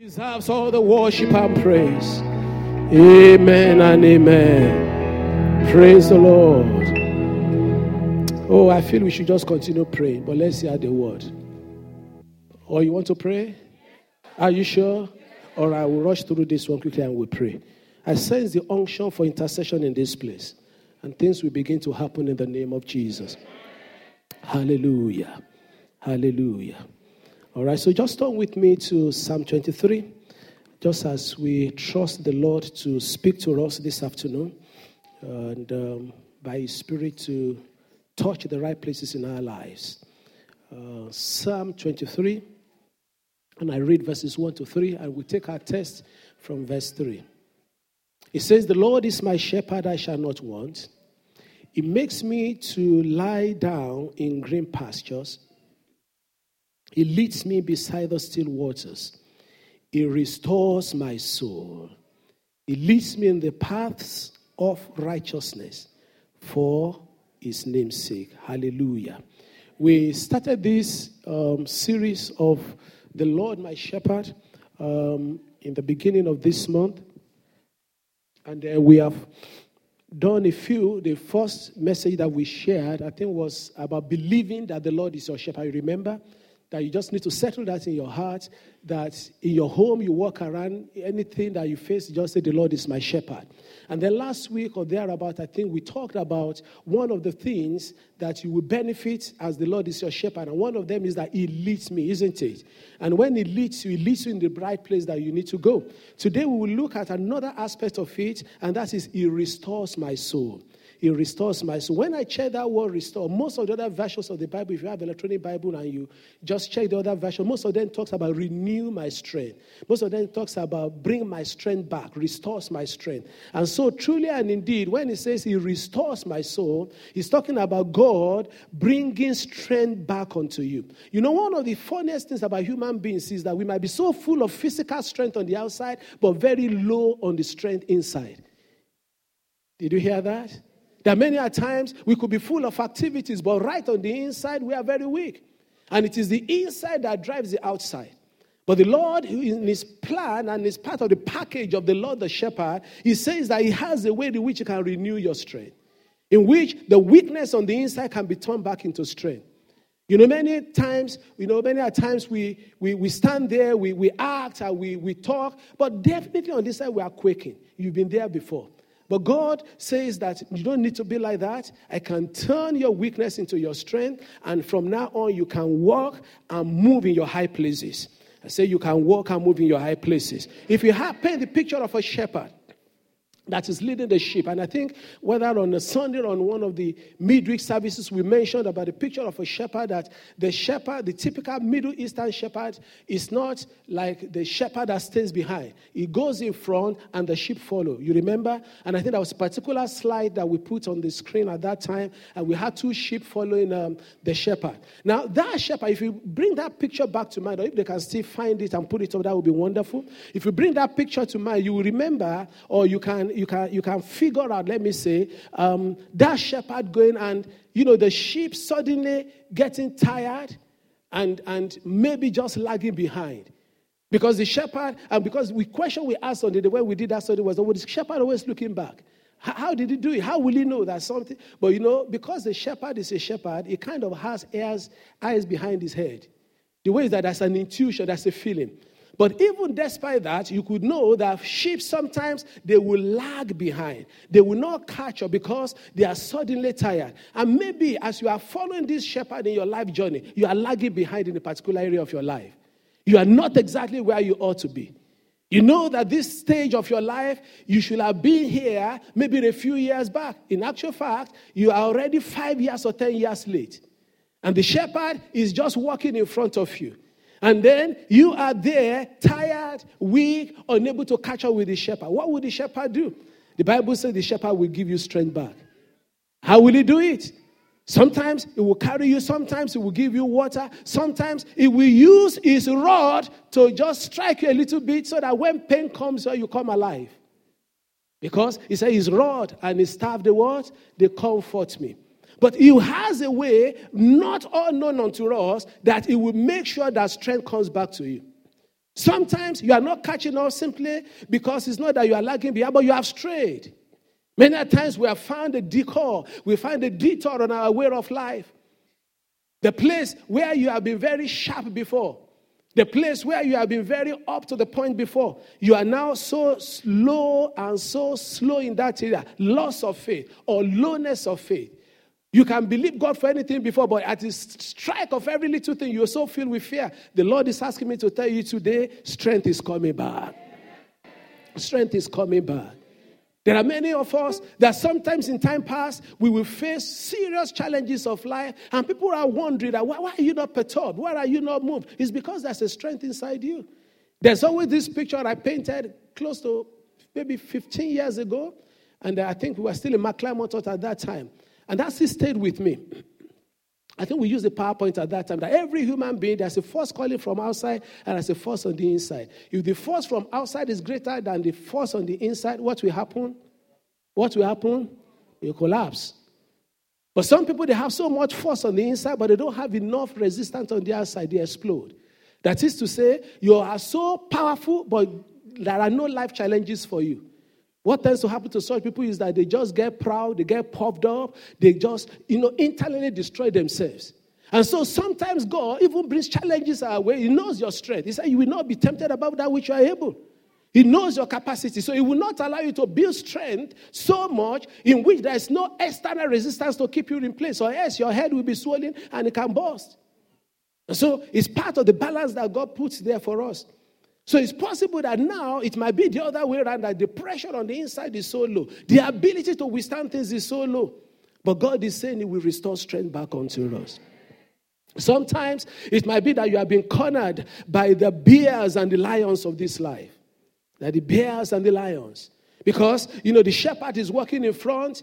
deserves all the worship and praise. Amen and amen. Praise the Lord. Oh, I feel we should just continue praying, but let's hear the word. Or oh, you want to pray? Are you sure? Or I will rush through this one quickly and we'll pray. I sense the unction for intercession in this place, and things will begin to happen in the name of Jesus. Hallelujah. Hallelujah. All right, so just turn with me to Psalm 23, just as we trust the Lord to speak to us this afternoon and um, by His Spirit to touch the right places in our lives. Uh, Psalm 23, and I read verses 1 to 3, and we take our text from verse 3. It says, The Lord is my shepherd, I shall not want. He makes me to lie down in green pastures. He leads me beside the still waters. He restores my soul. He leads me in the paths of righteousness for his name's sake. Hallelujah. We started this um, series of The Lord My Shepherd um, in the beginning of this month. And uh, we have done a few. The first message that we shared, I think, was about believing that the Lord is your shepherd. You remember? That you just need to settle that in your heart that in your home you walk around anything that you face just say the lord is my shepherd. And then last week or thereabout i think we talked about one of the things that you will benefit as the lord is your shepherd. And one of them is that he leads me isn't it? And when he leads you he leads you in the right place that you need to go. Today we will look at another aspect of it and that is he restores my soul he restores my soul. When I check that word restore, most of the other versions of the Bible, if you have electronic Bible and you just check the other version, most of them talks about renew my strength. Most of them talks about bring my strength back, restores my strength. And so truly and indeed, when he says he restores my soul, he's talking about God bringing strength back unto you. You know, one of the funniest things about human beings is that we might be so full of physical strength on the outside, but very low on the strength inside. Did you hear that? That many a times we could be full of activities, but right on the inside, we are very weak. And it is the inside that drives the outside. But the Lord, in his plan and is part of the package of the Lord the shepherd, he says that he has a way in which he can renew your strength, in which the weakness on the inside can be turned back into strength. You know, many times, you know, many times we, we, we stand there, we, we act, and we, we talk, but definitely on this side we are quaking. You've been there before. But God says that you don't need to be like that. I can turn your weakness into your strength, and from now on, you can walk and move in your high places. I say you can walk and move in your high places. If you have paint the picture of a shepherd, that is leading the sheep. And I think whether on a Sunday or on one of the midweek services, we mentioned about the picture of a shepherd that the shepherd, the typical Middle Eastern shepherd, is not like the shepherd that stays behind. He goes in front and the sheep follow. You remember? And I think that was a particular slide that we put on the screen at that time, and we had two sheep following um, the shepherd. Now, that shepherd, if you bring that picture back to mind, or if they can still find it and put it up, that would be wonderful. If you bring that picture to mind, you will remember, or you can you can you can figure out, let me say, um, that shepherd going and you know the sheep suddenly getting tired and and maybe just lagging behind. Because the shepherd, and because we question we asked on the way we did that study was, oh, the shepherd always looking back. How, how did he do it? How will he know that something? But you know, because the shepherd is a shepherd, he kind of has ears, eyes behind his head. The way is that that's an intuition, that's a feeling. But even despite that, you could know that sheep sometimes they will lag behind. They will not catch up because they are suddenly tired. And maybe as you are following this shepherd in your life journey, you are lagging behind in a particular area of your life. You are not exactly where you ought to be. You know that this stage of your life, you should have been here maybe a few years back. In actual fact, you are already five years or 10 years late. And the shepherd is just walking in front of you. And then you are there, tired, weak, unable to catch up with the shepherd. What would the shepherd do? The Bible says the shepherd will give you strength back. How will he do it? Sometimes it will carry you, sometimes it will give you water, sometimes it will use his rod to just strike you a little bit so that when pain comes, you come alive. Because he said his rod and his staff, the what? They comfort me. But he has a way, not unknown unto us, that he will make sure that strength comes back to you. Sometimes you are not catching up simply because it's not that you are lagging behind, but you have strayed. Many times we have found a decoy, we find a detour on our way of life. The place where you have been very sharp before, the place where you have been very up to the point before, you are now so slow and so slow in that area, loss of faith or lowness of faith. You can believe God for anything before, but at the strike of every little thing, you're so filled with fear. The Lord is asking me to tell you today strength is coming back. Strength is coming back. There are many of us that sometimes in time past we will face serious challenges of life, and people are wondering why, why are you not perturbed? Why are you not moved? It's because there's a strength inside you. There's always this picture I painted close to maybe 15 years ago, and I think we were still in McClymont at that time. And that stayed with me. I think we used the PowerPoint at that time that every human being, there's a force calling from outside and there's a force on the inside. If the force from outside is greater than the force on the inside, what will happen? What will happen? You collapse. But some people, they have so much force on the inside, but they don't have enough resistance on the outside, they explode. That is to say, you are so powerful, but there are no life challenges for you. What tends to happen to such people is that they just get proud, they get puffed up, they just, you know, internally destroy themselves. And so sometimes God even brings challenges our way. He knows your strength. He said, You will not be tempted above that which you are able. He knows your capacity. So He will not allow you to build strength so much in which there is no external resistance to keep you in place, or else your head will be swollen and it can burst. so it's part of the balance that God puts there for us. So it's possible that now it might be the other way around that the pressure on the inside is so low, the ability to withstand things is so low. But God is saying He will restore strength back unto us. Sometimes it might be that you have been cornered by the bears and the lions of this life. That the bears and the lions. Because, you know, the shepherd is walking in front,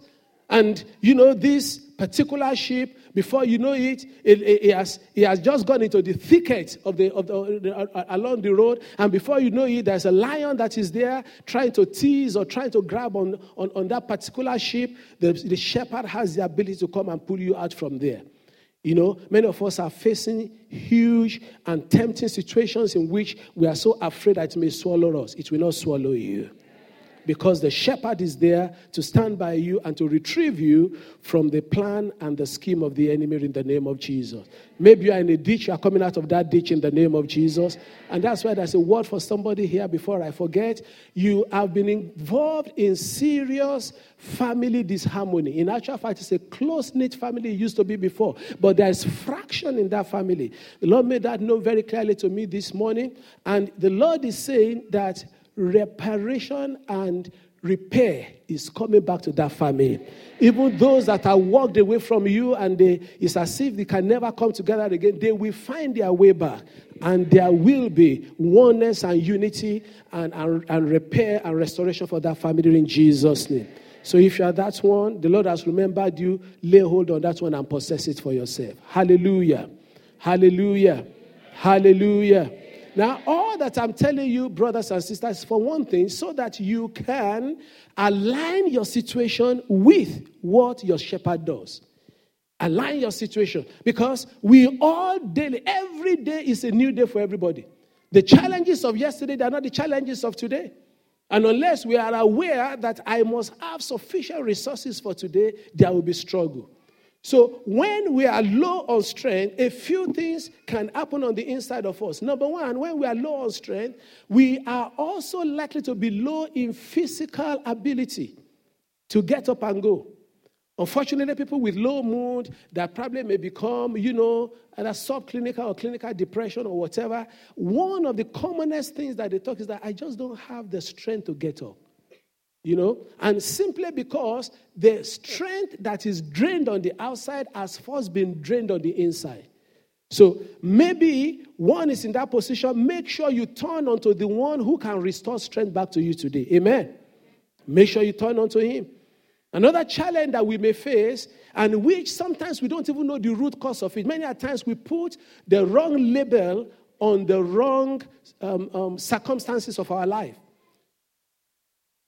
and, you know, this particular sheep, before you know it, it, it, it has, it has just gone into the thicket of the, of the, the uh, along the road. And before you know it, there's a lion that is there trying to tease or trying to grab on, on, on that particular sheep. The, the shepherd has the ability to come and pull you out from there. You know, many of us are facing huge and tempting situations in which we are so afraid that it may swallow us. It will not swallow you because the shepherd is there to stand by you and to retrieve you from the plan and the scheme of the enemy in the name of Jesus. Maybe you are in a ditch, you are coming out of that ditch in the name of Jesus. And that's why there's a word for somebody here before I forget. You have been involved in serious family disharmony. In actual fact, it's a close knit family it used to be before, but there's fraction in that family. The Lord made that known very clearly to me this morning. And the Lord is saying that reparation and repair is coming back to that family. Even those that are walked away from you and they, it's as if they can never come together again, they will find their way back. And there will be oneness and unity and, and, and repair and restoration for that family in Jesus' name. So if you are that one, the Lord has remembered you, lay hold on that one and possess it for yourself. Hallelujah. Hallelujah. Hallelujah. Now, all that I'm telling you, brothers and sisters, for one thing, so that you can align your situation with what your shepherd does. Align your situation. Because we all daily, every day is a new day for everybody. The challenges of yesterday, they're not the challenges of today. And unless we are aware that I must have sufficient resources for today, there will be struggle. So when we are low on strength, a few things can happen on the inside of us. Number one, when we are low on strength, we are also likely to be low in physical ability to get up and go. Unfortunately, people with low mood, that probably may become, you know, either subclinical or clinical depression or whatever. One of the commonest things that they talk is that I just don't have the strength to get up you know, and simply because the strength that is drained on the outside has first been drained on the inside. So maybe one is in that position. Make sure you turn onto the one who can restore strength back to you today. Amen. Make sure you turn onto him. Another challenge that we may face, and which sometimes we don't even know the root cause of it. Many times we put the wrong label on the wrong um, um, circumstances of our life.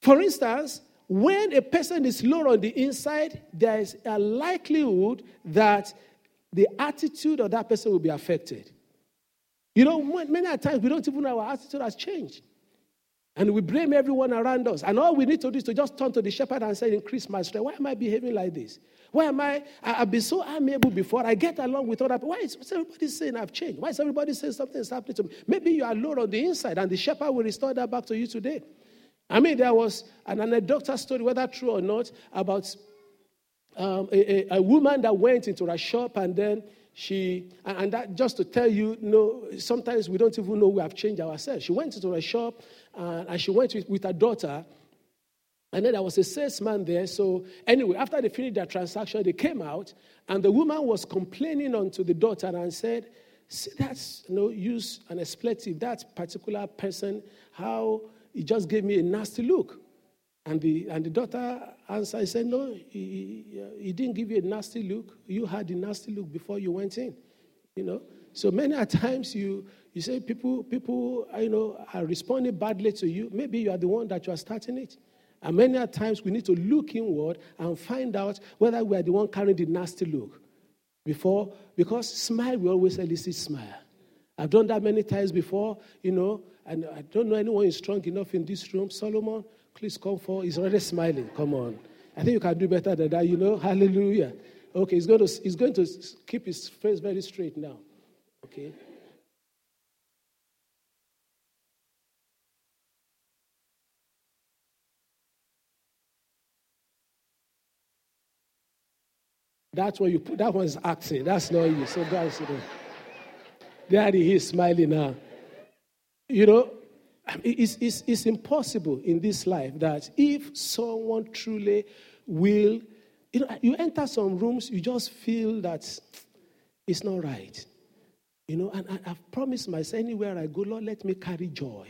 For instance, when a person is low on the inside, there is a likelihood that the attitude of that person will be affected. You know, many times we don't even know our attitude has changed. And we blame everyone around us. And all we need to do is to just turn to the shepherd and say, Increase my strength. Why am I behaving like this? Why am I? I have been so amiable before. I get along with other people. Why is everybody saying I've changed? Why is everybody saying something is happening to me? Maybe you are low on the inside, and the shepherd will restore that back to you today. I mean, there was an anecdotal story, whether true or not, about um, a, a, a, woman that went into a shop and then she, and that just to tell you, you know, sometimes we don't even know we have changed ourselves. She went into a shop uh, and she went with, with her daughter. And then there was a salesman there. So, anyway, after they finished their transaction, they came out, and the woman was complaining onto the daughter and said, See, that's you know, use an expletive. That particular person, how he just gave me a nasty look. And the, and the daughter answered, I said, No, he, he didn't give you a nasty look. You had a nasty look before you went in. You know? So many times you, you say people, people you know, are responding badly to you. Maybe you are the one that you are starting it. And many times we need to look inward and find out whether we are the one carrying the nasty look. Before, because smile, we always elicit smile. I've done that many times before, you know, and I don't know anyone is strong enough in this room. Solomon, please come forward. He's already smiling. Come on. I think you can do better than that, you know. Hallelujah. Okay, he's going to, he's going to keep his face very straight now. Okay. That's what you put. That one's acting. That's not you. So guys, there he is smiling now. You know, it's, it's, it's impossible in this life that if someone truly will, you know, you enter some rooms, you just feel that it's not right. You know, and I, have promised myself anywhere I go, Lord, let me carry joy.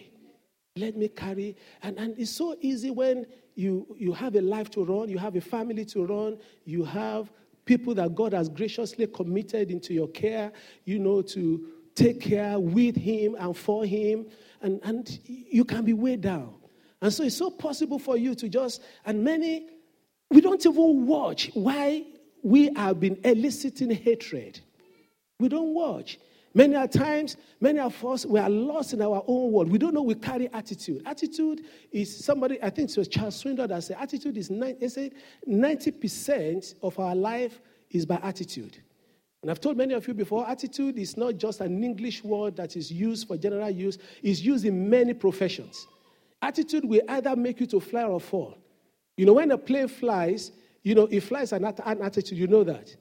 Let me carry, and, and it's so easy when you, you have a life to run, you have a family to run, you have people that God has graciously committed into your care, you know, to take care with Him and for Him, and, and you can be weighed down. And so it's so possible for you to just, and many, we don't even watch why we have been eliciting hatred. We don't watch. Many a times, many of us, we are lost in our own world. We don't know we carry attitude. Attitude is somebody, I think it was Charles Swindoll that said, attitude is 90, 90% of our life is by attitude. And I've told many of you before, attitude is not just an English word that is used for general use, it's used in many professions. Attitude will either make you to fly or fall. You know, when a plane flies, you know, it flies an, an attitude, you know that.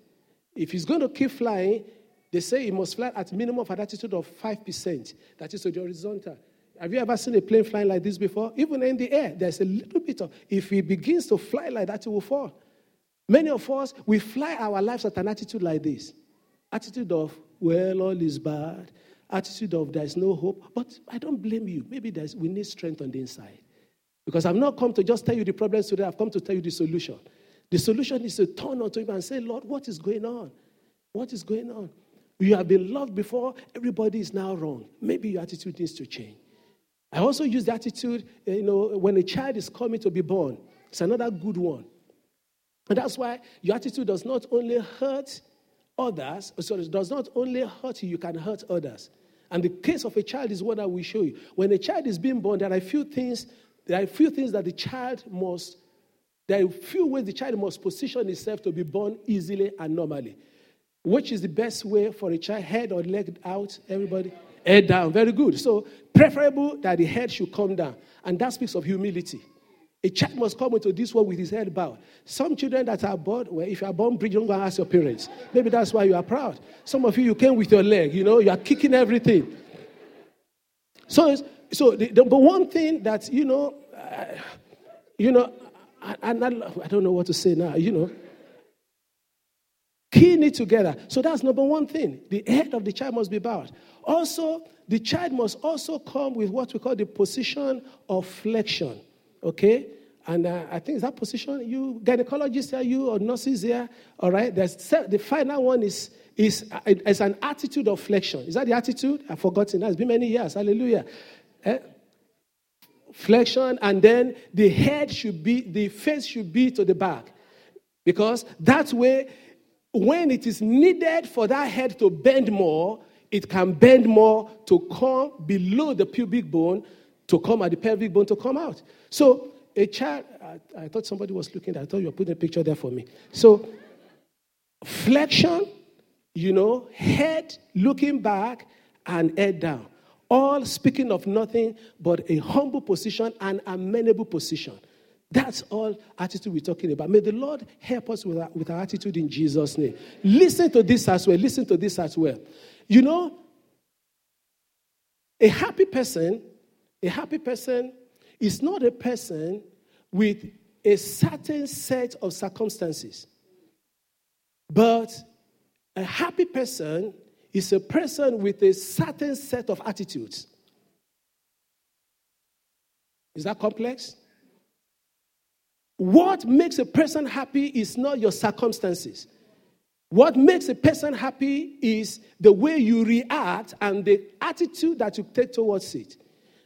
If it's going to keep flying, they say it must fly at minimum of an attitude of 5%. That is to the horizontal. Have you ever seen a plane flying like this before? Even in the air, there's a little bit of, if it begins to fly like that, it will fall. Many of us, we fly our lives at an attitude like this attitude of, well, all is bad, attitude of, there's no hope. But I don't blame you. Maybe there's, we need strength on the inside. Because I've not come to just tell you the problems today, I've come to tell you the solution. The solution is to turn unto Him and say, Lord, what is going on? What is going on? You have been loved before, everybody is now wrong. Maybe your attitude needs to change. I also use the attitude, eh, you know, when a child is coming to be born. It's another good one. And that's why your attitude does not only hurt others, so it does not only hurt you, you can hurt others. And the case of a child is what I will show you. When a child is being born, there are few things, there are a few things that the child must, there are a few ways the child must position itself to be born easily and normally. Which is the best way for a child? Head or leg out? Everybody? Head down. Very good. So, preferable that the head should come down. And that speaks of humility. A child must come into this world with his head bowed. Some children that are born, well, if you are born breech, don't go and ask your parents. Maybe that's why you are proud. Some of you, you came with your leg, you know, you are kicking everything. So, so the, the one thing that, you know, uh, you know, I, I, I don't know what to say now, you know. Keying it together. So that's number one thing. The head of the child must be bowed. Also, the child must also come with what we call the position of flexion. Okay? And uh, I think that position, you gynecologists are you or nurses here, all right? There's, the final one is, is, uh, is an attitude of flexion. Is that the attitude? I've forgotten. That's been many years. Hallelujah. Eh? Flexion, and then the head should be, the face should be to the back. Because that way when it is needed for that head to bend more, it can bend more to come below the pubic bone to come at the pelvic bone to come out. So a child, I, I thought somebody was looking I thought you were putting a picture there for me. So flexion, you know, head looking back and head down. All speaking of nothing but a humble position and amenable position. That's all attitude we're talking about. May the Lord help us with our, with our attitude in Jesus' name. Listen to this as well. Listen to this as well. You know, a happy person, a happy person is not a person with a certain set of circumstances. But a happy person is a person with a certain set of attitudes. Is that complex? What makes a person happy is not your circumstances. What makes a person happy is the way you react and the attitude that you take towards it.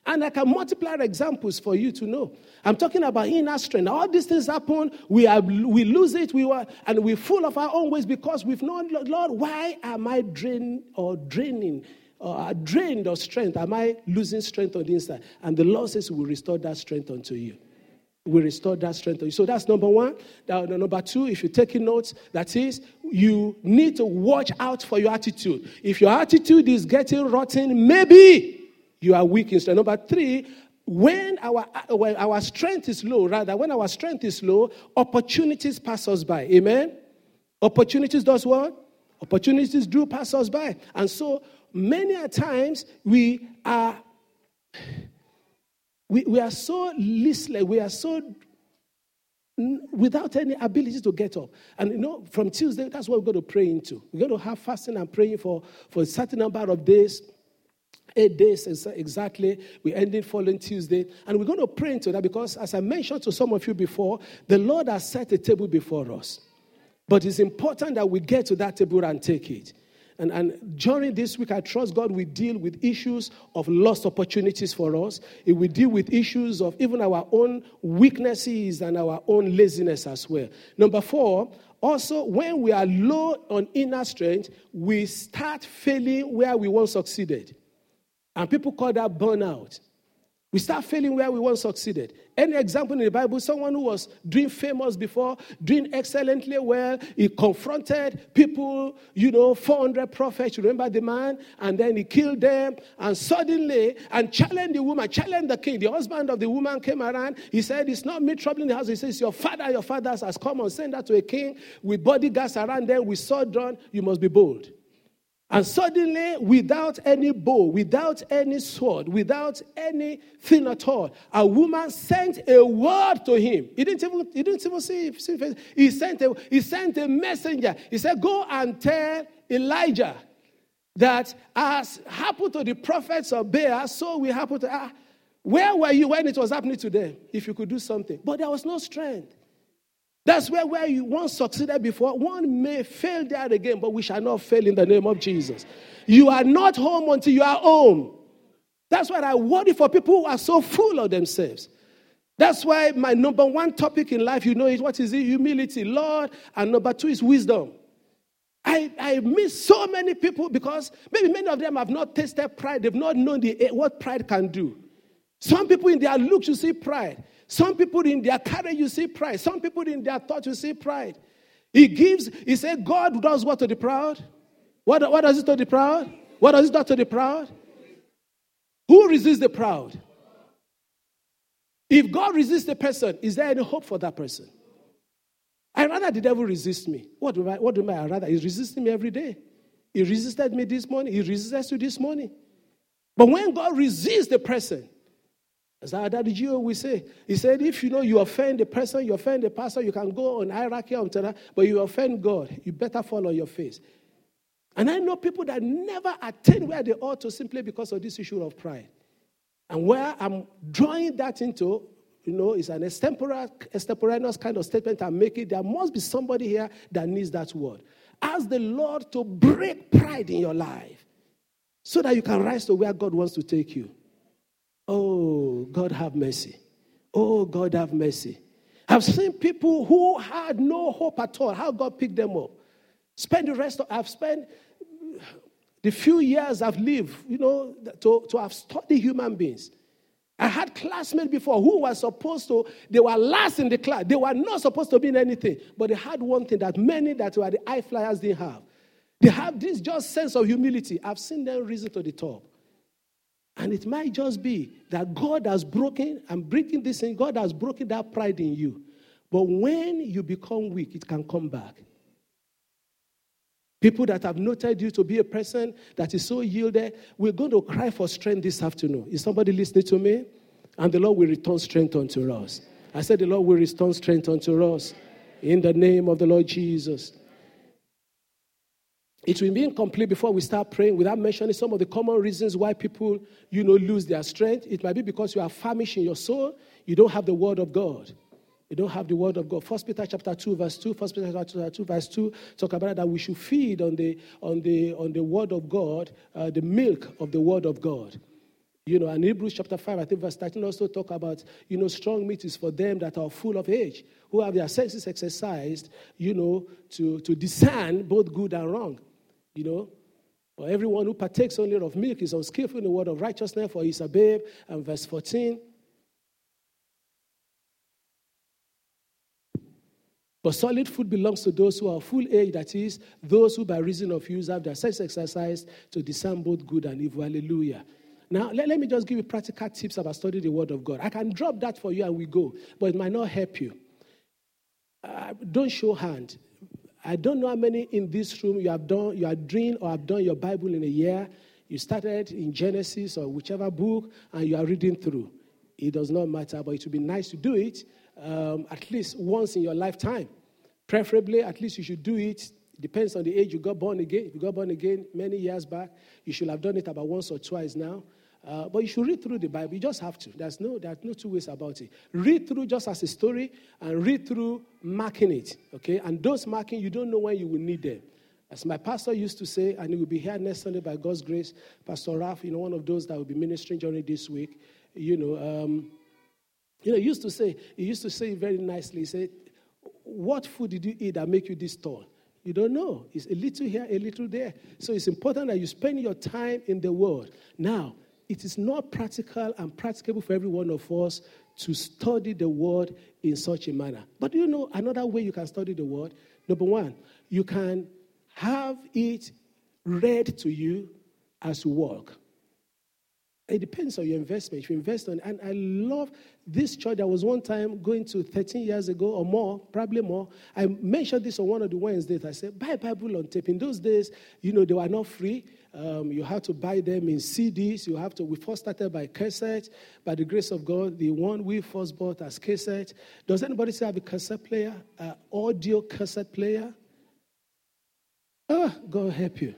And I can multiply examples for you to know. I'm talking about inner strength. All these things happen, we, are, we lose it, we were, and we're full of our own ways because we've known, Lord, why am I draining or draining? Or uh, drained of strength? Am I losing strength on the inside? And the Lord says, we restore that strength unto you we restore that strength. So that's number one. Number two, if you're taking notes, that is, you need to watch out for your attitude. If your attitude is getting rotten, maybe you are weak in strength. Number three, when our, when our strength is low, rather, when our strength is low, opportunities pass us by. Amen? Opportunities does what? Opportunities do pass us by. And so many a times we are we, we are so listless, we are so without any ability to get up. And you know, from Tuesday, that's what we're going to pray into. We're going to have fasting and praying for, for a certain number of days. Eight days exactly. We ended following Tuesday. And we're going to pray into that because, as I mentioned to some of you before, the Lord has set a table before us. But it's important that we get to that table and take it. And, and during this week, I trust God will deal with issues of lost opportunities for us. It will deal with issues of even our own weaknesses and our own laziness as well. Number four, also, when we are low on inner strength, we start failing where we once succeeded. And people call that burnout. We start failing where we once succeeded. Any example in the Bible, someone who was doing famous before, doing excellently well, he confronted people, you know, 400 prophets, remember the man? And then he killed them. And suddenly, and challenged the woman, challenged the king. The husband of the woman came around. He said, It's not me troubling the house. He says, Your father, your fathers has come and send that to a king with bodyguards around them, with sword drawn. You must be bold. And suddenly, without any bow, without any sword, without anything at all, a woman sent a word to him. He didn't even, he didn't even see, see face. He sent, a, he sent a messenger. He said, Go and tell Elijah that as happened to the prophets of Baal, so we happen to. Ah, where were you when it was happening to them? If you could do something. But there was no strength. That's where, where you once succeeded before, one may fail there again, but we shall not fail in the name of Jesus. You are not home until you are home. That's why I worry for people who are so full of themselves. That's why my number one topic in life, you know, is what is it? Humility, Lord. And number two is wisdom. I, I miss so many people because maybe many of them have not tasted pride. They've not known the, eh, what pride can do. Some people in their looks, you see pride. Some people in their courage, you see pride. Some people in their thought, you see pride. He gives, he said, God does what to the proud? What, what does it to the proud? What does it do to the proud? Who resists the proud? If God resists the person, is there any hope for that person? I rather the devil resist me. What do I, what do I rather? He's resisting me every day. He resisted me this morning. He resisted you this morning. But when God resists the person, as our daddy G.O. will say, he said, if you know you offend the person, you offend the pastor, you can go on hierarchy until that, but you offend God, you better fall on your face. And I know people that never attain where they ought to simply because of this issue of pride. And where I'm drawing that into, you know, is an extemporaneous kind of statement I'm making. There must be somebody here that needs that word. Ask the Lord to break pride in your life so that you can rise to where God wants to take you. Oh, God have mercy. Oh, God have mercy. I've seen people who had no hope at all, how God picked them up. Spend the rest of, I've spent The few years I've lived, you know, to, to have studied human beings. I had classmates before who were supposed to, they were last in the class. They were not supposed to be in anything, but they had one thing that many that were the high flyers didn't have. They have this just sense of humility. I've seen them risen to the top. And it might just be that God has broken, I'm breaking this in, God has broken that pride in you. But when you become weak, it can come back. People that have noted you to be a person that is so yielded, we're going to cry for strength this afternoon. Is somebody listening to me? And the Lord will return strength unto us. I said, The Lord will return strength unto us in the name of the Lord Jesus. It will be incomplete before we start praying without mentioning some of the common reasons why people, you know, lose their strength. It might be because you are famished in your soul, you don't have the word of God. You don't have the word of God. First Peter chapter 2, verse 2, First Peter chapter 2, verse 2, talk about that we should feed on the on the on the word of God, uh, the milk of the word of God. You know, and Hebrews chapter 5, I think verse 13 also talk about, you know, strong meat is for them that are full of age, who have their senses exercised, you know, to, to discern both good and wrong. You know, for everyone who partakes only of milk is unskillful in the word of righteousness, for he's a babe. And verse 14, But solid food belongs to those who are full age, that is, those who by reason of use have their sense exercised to discern both good and evil. Hallelujah. Now, let, let me just give you practical tips about studying the Word of God. I can drop that for you and we go, but it might not help you. Uh, don't show hand. I don't know how many in this room you have done, you are doing or have done your Bible in a year. You started in Genesis or whichever book and you are reading through. It does not matter, but it would be nice to do it um, at least once in your lifetime. Preferably, at least you should do it. Depends on the age you got born again. If you got born again many years back, you should have done it about once or twice now. Uh, but you should read through the Bible. You just have to. There's no, there's no two ways about it. Read through just as a story and read through marking it. Okay? And those marking, you don't know when you will need them. As my pastor used to say, and he will be here next Sunday by God's grace, Pastor Ralph, you know, one of those that will be ministering during this week, you know, um, you know, he used to say, he used to say very nicely, he said, What food did you eat that make you this tall? You don't know. It's a little here, a little there. So it's important that you spend your time in the Word. Now, it is not practical and practicable for every one of us to study the Word in such a manner. But you know another way you can study the Word? Number one, you can have it read to you as you walk. It depends on your investment. If you invest on, and I love this church. There was one time going to 13 years ago or more, probably more. I mentioned this on one of the Wednesdays. I said, buy Bible on tape. In those days, you know, they were not free. Um, you had to buy them in CDs. You have to. We first started by cassette. By the grace of God, the one we first bought as cassette. Does anybody still have a cassette player? Uh, audio cassette player? Oh, God help you.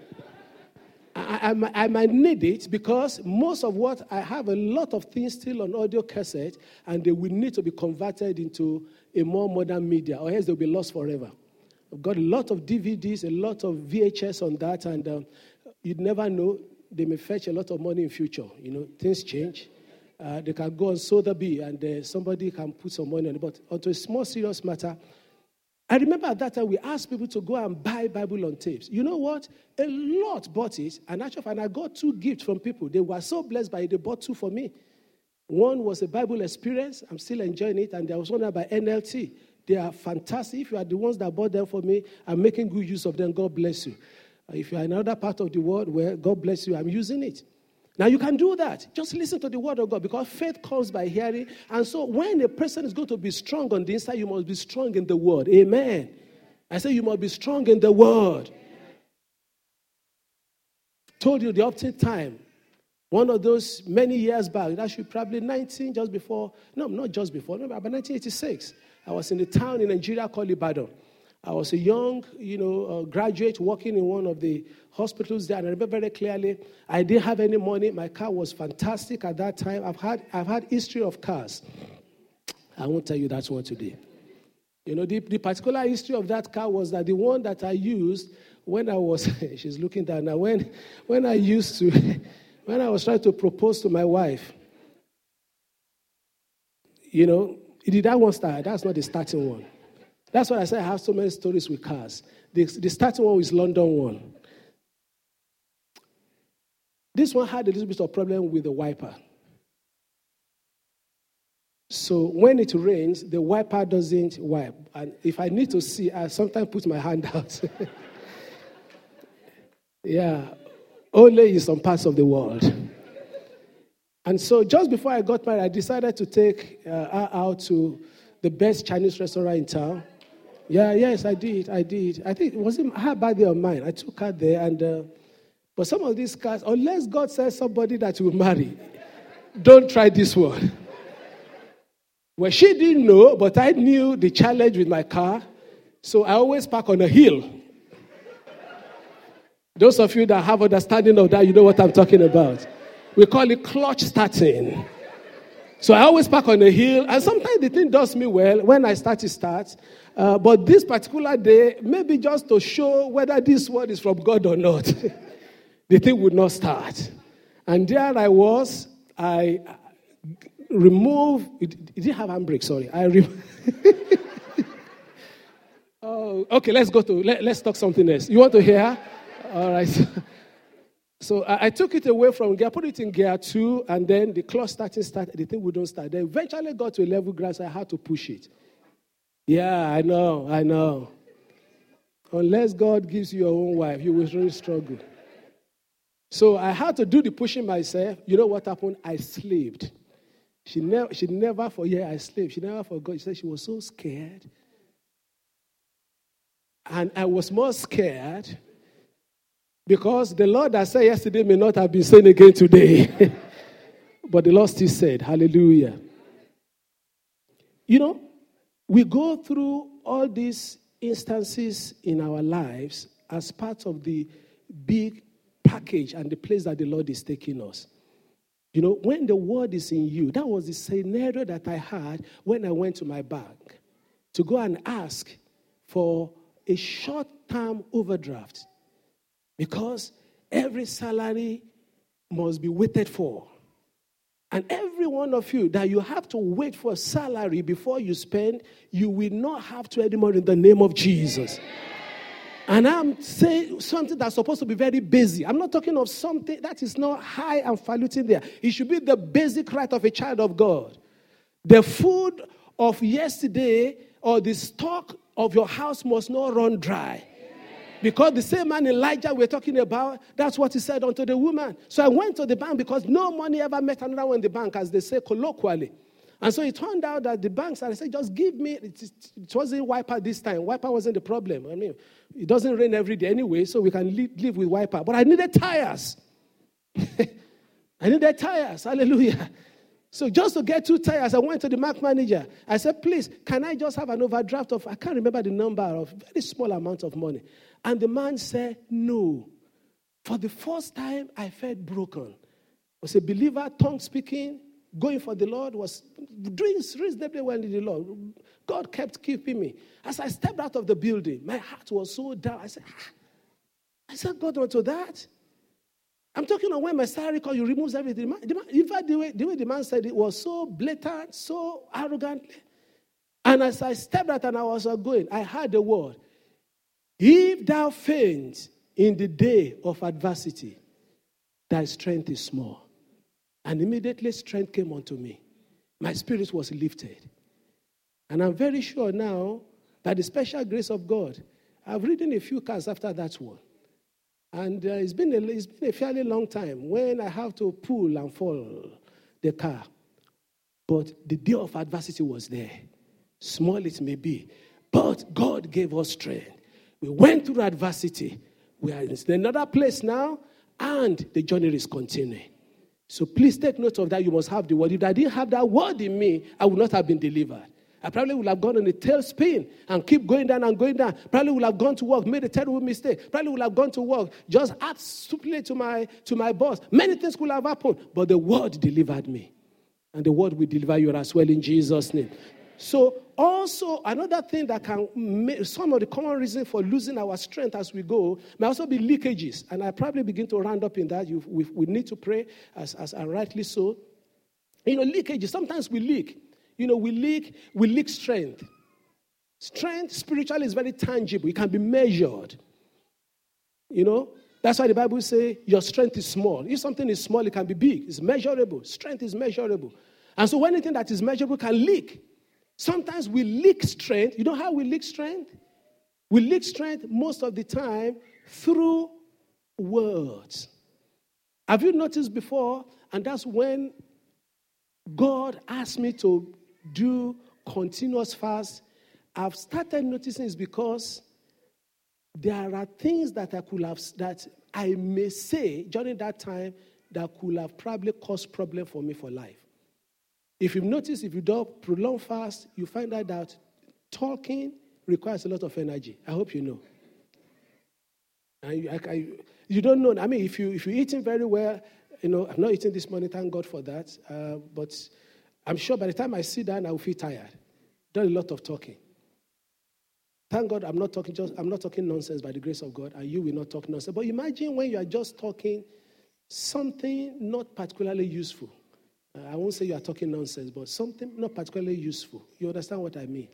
I, I, I, might need it because most of what I have a lot of things still on audio cassette, and they will need to be converted into a more modern media, or else they'll be lost forever. I've got a lot of DVDs, a lot of VHS on that, and um, you'd never know. They may fetch a lot of money in future. You know, things change. Uh, they can go on Sotheby, and uh, somebody can put some money on it. But onto a small, serious matter, I remember at that time we asked people to go and buy Bible on tapes. You know what? A lot bought it, and actually, and I got two gifts from people. They were so blessed by it, they bought two for me. One was a Bible experience. I'm still enjoying it, and there was one by NLT. They are fantastic. If you are the ones that bought them for me, I'm making good use of them. God bless you. Uh, if you are in another part of the world where God bless you, I'm using it. Now you can do that. Just listen to the word of God because faith comes by hearing. And so when a person is going to be strong on the inside, you must be strong in the word. Amen. I say you must be strong in the word. Told you the optic time. One of those many years back, that should probably 19, just before, no, not just before, no, about 1986. I was in the town in Nigeria called Ibadan. I was a young, you know, uh, graduate working in one of the hospitals there, and I remember very clearly. I didn't have any money. My car was fantastic at that time. I've had, I've had history of cars. I won't tell you that one today. You know, the, the particular history of that car was that the one that I used when I was, she's looking down now, when, when I used to, when I was trying to propose to my wife, you know, did that one start? That's not the starting one. That's why I say I have so many stories with cars. The, the starting one is London one. This one had a little bit of problem with the wiper. So when it rains, the wiper doesn't wipe. And if I need to see, I sometimes put my hand out. yeah, only in some parts of the world. And so just before I got married, I decided to take uh, her out to the best Chinese restaurant in town. Yeah, yes, I did. I did. I think it wasn't her birthday or mine. I took her there, and uh, but some of these cars, unless God says somebody that you will marry, don't try this one. Well, she didn't know, but I knew the challenge with my car, so I always park on a hill. Those of you that have understanding of that, you know what I'm talking about. We call it clutch starting. So I always park on a hill, and sometimes the thing does me well when I start to start. Uh, but this particular day, maybe just to show whether this word is from God or not, the thing would not start. And there I was. I remove. It, it didn't have handbrake. Sorry, I. Re- oh, okay. Let's go to. Let, let's talk something else. You want to hear? All right. So I, I, took it away from gear, put it in gear two, and then the clutch starting started. The thing wouldn't start. Then eventually got to a level so I had to push it. Yeah, I know, I know. Unless God gives you your own wife, you will really struggle. So I had to do the pushing myself. You know what happened? I slaved. She never, she never forget I slaved. She never forgot. She said she was so scared. And I was more scared because the Lord that said yesterday may not have been saying again today. but the Lord still said, Hallelujah. You know, we go through all these instances in our lives as part of the big package and the place that the Lord is taking us. You know, when the word is in you, that was the scenario that I had when I went to my bank to go and ask for a short term overdraft because every salary must be waited for. And every one of you that you have to wait for salary before you spend, you will not have to anymore in the name of Jesus. And I'm saying something that's supposed to be very busy. I'm not talking of something that is not high and falutin there. It should be the basic right of a child of God. The food of yesterday or the stock of your house must not run dry. Because the same man Elijah we're talking about, that's what he said unto the woman. So I went to the bank because no money ever met another one in the bank, as they say colloquially. And so it turned out that the banks, I said, just give me, it, it wasn't wiper this time. Wiper wasn't the problem. I mean, it doesn't rain every day anyway, so we can live, live with wiper. But I needed tires. I needed tires. Hallelujah. So just to get two tires, I went to the bank manager. I said, please, can I just have an overdraft of, I can't remember the number of very small amount of money. And the man said, no. For the first time, I felt broken. I was a believer, tongue speaking, going for the Lord, was doing reasonably well in the Lord. God kept keeping me. As I stepped out of the building, my heart was so down. I said, ah. I said, God, onto that. I'm talking on when my salary call, you removes everything. in fact, the way, the way the man said it was so blatant, so arrogantly. And as I stepped out and I was going, I heard the word If thou faint in the day of adversity, thy strength is small. And immediately strength came unto me. My spirit was lifted. And I'm very sure now that the special grace of God, I've written a few cars after that one. And uh, it's, been a, it's been a fairly long time when I have to pull and fall the car. But the day of adversity was there. Small it may be. But God gave us strength. We went through adversity. We are in another place now, and the journey is continuing. So please take note of that. You must have the word. If I didn't have that word in me, I would not have been delivered. I probably would have gone on a tailspin and keep going down and going down. Probably would have gone to work, made a terrible mistake. Probably would have gone to work, just act stupidly to my, to my boss. Many things could have happened, but the word delivered me. And the word will deliver you as well in Jesus' name. So, also, another thing that can make some of the common reasons for losing our strength as we go may also be leakages. And I probably begin to round up in that. You, we, we need to pray, as, as and rightly so. You know, leakages, sometimes we leak. You know, we leak, we leak strength. Strength spiritually is very tangible, it can be measured. You know, That's why the Bible says your strength is small. If something is small, it can be big. It's measurable. Strength is measurable. And so anything that is measurable can leak. Sometimes we leak strength. You know how we leak strength? We leak strength most of the time through words. Have you noticed before? And that's when God asked me to do continuous fast. I've started noticing is because there are things that I could have that I may say during that time that could have probably caused problem for me for life. If you notice, if you don't prolong fast, you find out that talking requires a lot of energy. I hope you know. And you, I, you don't know. I mean, if you if you're eating very well, you know, I'm not eating this morning. Thank God for that. Uh, but I'm sure by the time I sit down, I will feel tired. Done a lot of talking. Thank God I'm not talking just I'm not talking nonsense by the grace of God, and you will not talk nonsense. But imagine when you are just talking something not particularly useful. Uh, I won't say you are talking nonsense, but something not particularly useful. You understand what I mean?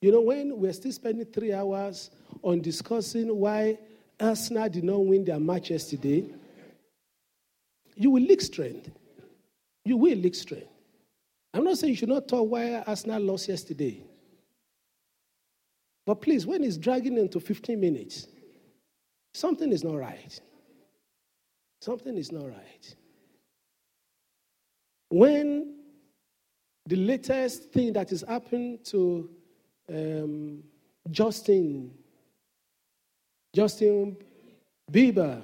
You know, when we're still spending three hours on discussing why Arsenal did not win their match yesterday, you will leak strength. You will leak strength. I'm not saying you should not talk why Arsenal lost yesterday. But please, when it's dragging into 15 minutes, something is not right. Something is not right. When the latest thing that is happened to um, Justin, Justin Bieber,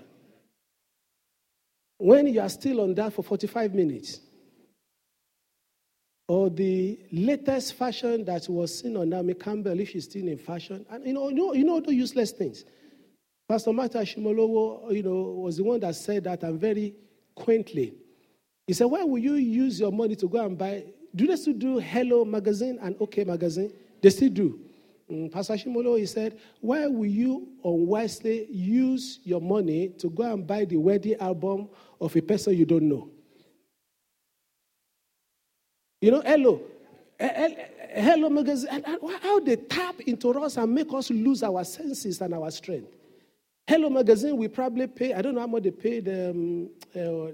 when you are still on that for 45 minutes, or the latest fashion that was seen on Naomi Campbell, if she's still in fashion, and you know, you know, you know the useless things. Pastor Matthew Ashimolowo, you know, was the one that said that and very quaintly. He said, Why will you use your money to go and buy? Do they still do Hello magazine and OK magazine? They still do. Mm, Pastor Ashimolowo, he said, Why will you unwisely use your money to go and buy the wedding album of a person you don't know? You know, hello. Hello magazine. How they tap into us and make us lose our senses and our strength. Hello magazine, we probably pay, I don't know how much they paid um, uh,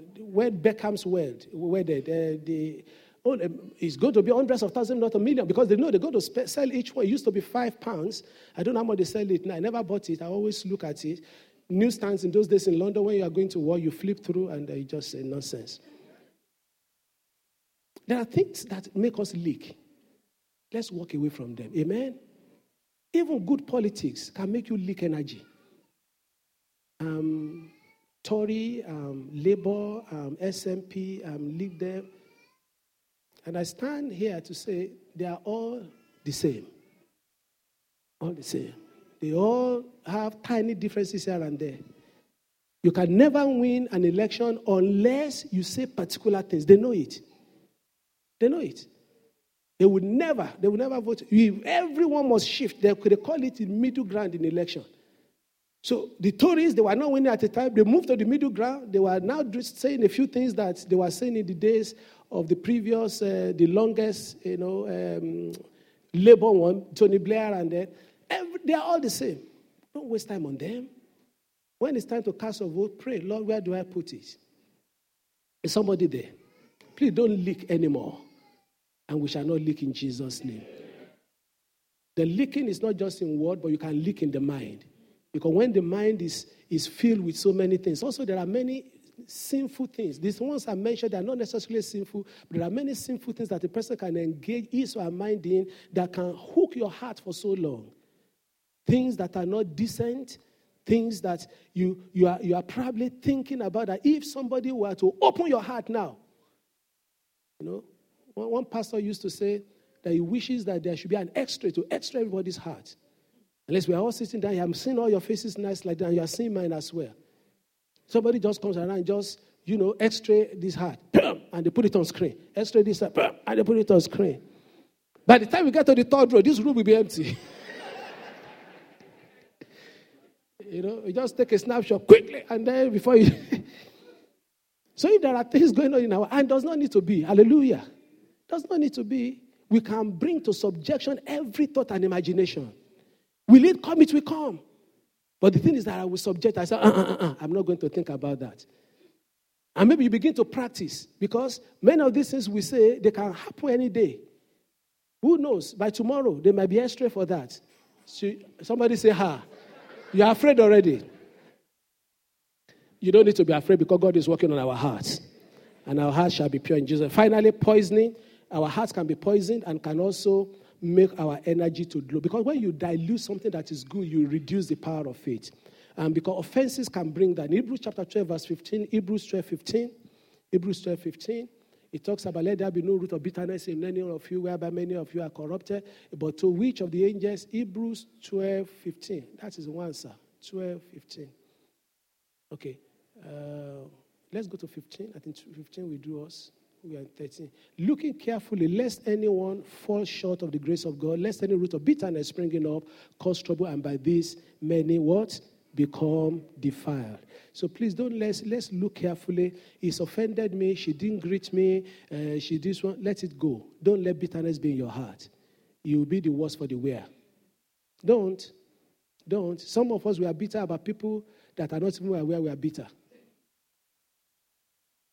Beckham's wed, wedded. Uh, the, oh, it's going to be hundreds of thousands, not a million, because they know they're going to spe- sell each one. It used to be five pounds. I don't know how much they sell it now. I never bought it. I always look at it. Newsstands in those days in London, when you are going to war, you flip through and uh, you just say nonsense. There are things that make us leak. Let's walk away from them. Amen. Even good politics can make you leak energy. Um, Tory, um, Labour, um, SNP, um, leak them. And I stand here to say they are all the same. All the same. They all have tiny differences here and there. You can never win an election unless you say particular things. They know it. They know it. They would never, they would never vote. Everyone must shift. They could call it middle ground in election. So the Tories, they were not winning at the time. They moved to the middle ground. They were now saying a few things that they were saying in the days of the previous, uh, the longest, you know, um, Labour one, Tony Blair, and then they are all the same. Don't waste time on them. When it's time to cast a vote, pray, Lord, where do I put it? Is somebody there? Please don't leak anymore and we shall not leak in Jesus' name. The leaking is not just in word, but you can leak in the mind. Because when the mind is, is filled with so many things, also there are many sinful things. These ones I mentioned, are not necessarily sinful, but there are many sinful things that a person can engage his or her mind in that can hook your heart for so long. Things that are not decent, things that you, you, are, you are probably thinking about that if somebody were to open your heart now, you know, one, one pastor used to say that he wishes that there should be an x-ray to x-ray everybody's heart. Unless we are all sitting down, I'm seeing all your faces nice like that, and you are seeing mine as well. Somebody just comes around and just, you know, x-ray this heart, and they put it on screen. X-ray this heart, and they put it on screen. By the time we get to the third row, this room will be empty. you know, you just take a snapshot quickly, and then before you. so if there are things going on in our and does not need to be, hallelujah. Does not need to be. We can bring to subjection every thought and imagination. Will it come? It will come. But the thing is that I will subject, I say, uh, uh, uh, uh, I'm not going to think about that. And maybe you begin to practice because many of these things we say, they can happen any day. Who knows? By tomorrow, there might be extra for that. So somebody say, ha. You're afraid already. You don't need to be afraid because God is working on our hearts. And our hearts shall be pure in Jesus. Finally, poisoning. Our hearts can be poisoned and can also make our energy to glow. Because when you dilute something that is good, you reduce the power of it. And because offenses can bring that. In Hebrews chapter 12, verse 15, Hebrews 12, 15, Hebrews 12, 15, it talks about let there be no root of bitterness in any of you, whereby many of you are corrupted. But to which of the angels? Hebrews 12, 15. That is one answer. 12, 15. Okay. Uh, let's go to 15. I think 15 will do us. We are 13. Looking carefully, lest anyone fall short of the grace of God, lest any root of bitterness springing up cause trouble, and by this many what? Become defiled. So please don't let's let's look carefully. He's offended me. She didn't greet me. Uh, she this one. Let it go. Don't let bitterness be in your heart. You will be the worst for the wear. Don't. Don't. Some of us we are bitter about people that are not even aware we are bitter.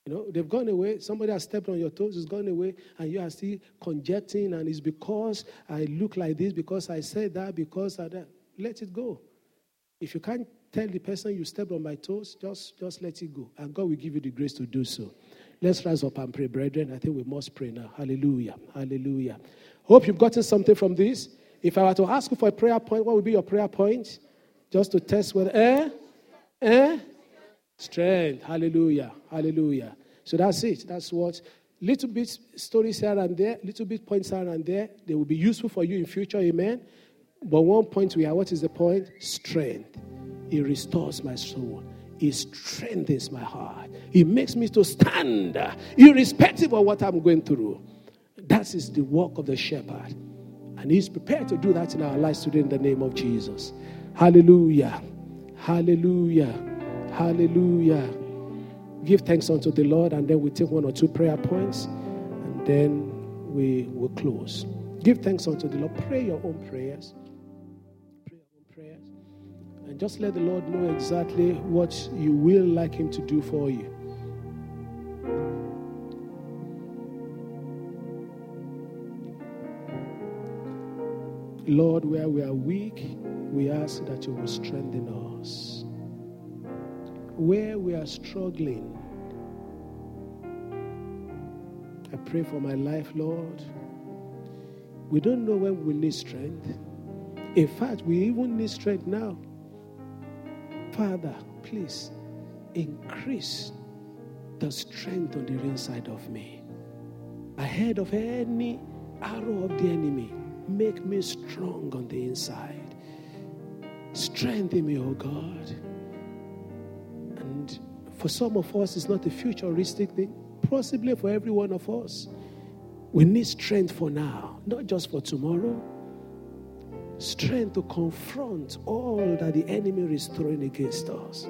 You know, they've gone away. Somebody has stepped on your toes, it's gone away, and you are still conjecturing, and it's because I look like this, because I said that, because I that. Let it go. If you can't tell the person you stepped on my toes, just, just let it go. And God will give you the grace to do so. Let's rise up and pray, brethren. I think we must pray now. Hallelujah. Hallelujah. Hope you've gotten something from this. If I were to ask you for a prayer point, what would be your prayer point? Just to test whether, eh? Eh? Strength. Hallelujah. Hallelujah. So that's it. That's what little bit stories here and there, little bit points here and there. They will be useful for you in future. Amen. But one point we are, what is the point? Strength. It restores my soul. It strengthens my heart. It makes me to stand, irrespective of what I'm going through. That is the work of the shepherd. And he's prepared to do that in our lives today in the name of Jesus. Hallelujah. Hallelujah. Hallelujah. Give thanks unto the Lord, and then we take one or two prayer points, and then we will close. Give thanks unto the Lord. Pray your own prayers. Pray your own prayers. And just let the Lord know exactly what you will like Him to do for you. Lord, where we are weak, we ask that you will strengthen us. Where we are struggling, I pray for my life, Lord. We don't know when we need strength. In fact, we even need strength now. Father, please increase the strength on the inside of me. Ahead of any arrow of the enemy, make me strong on the inside. Strengthen me, oh God. For some of us, it's not a futuristic thing, possibly for every one of us. We need strength for now, not just for tomorrow strength to confront all that the enemy is throwing against us.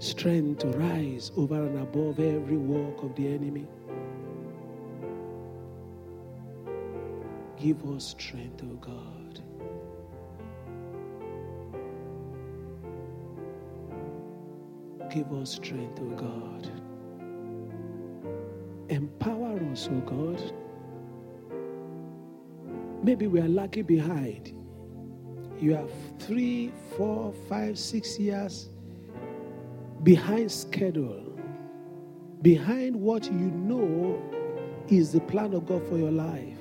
Strength to rise over and above every work of the enemy. Give us strength, O oh God. Give us strength, O oh God. Empower us, O oh God Maybe we are lagging behind. You have three, four, five, six years behind schedule, behind what you know is the plan of God for your life.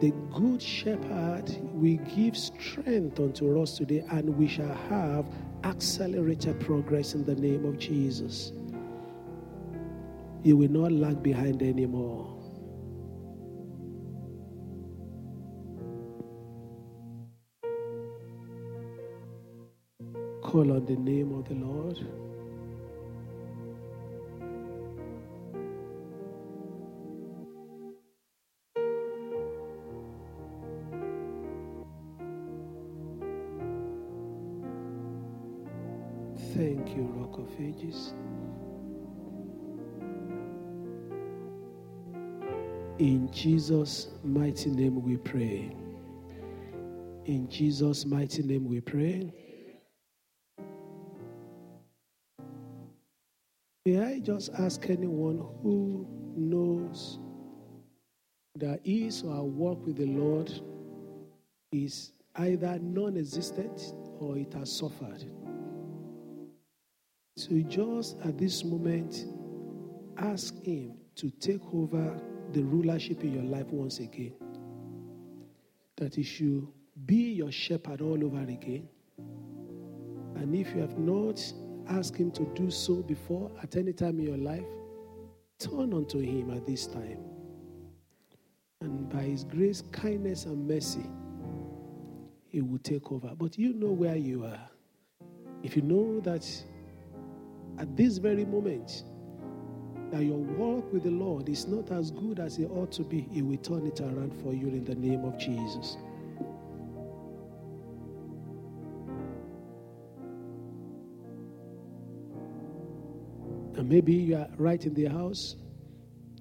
The good shepherd will give strength unto us today, and we shall have accelerated progress in the name of Jesus. You will not lag behind anymore. call on the name of the Lord. You, Ages. In Jesus' mighty name we pray. In Jesus' mighty name we pray. May I just ask anyone who knows that his or her walk with the Lord is either non existent or it has suffered? So just at this moment, ask Him to take over the rulership in your life once again. That He should be your shepherd all over again. And if you have not asked Him to do so before at any time in your life, turn unto Him at this time. And by His grace, kindness, and mercy, He will take over. But you know where you are. If you know that at this very moment, that your walk with the Lord is not as good as it ought to be, He will turn it around for you in the name of Jesus. And maybe you are right in the house,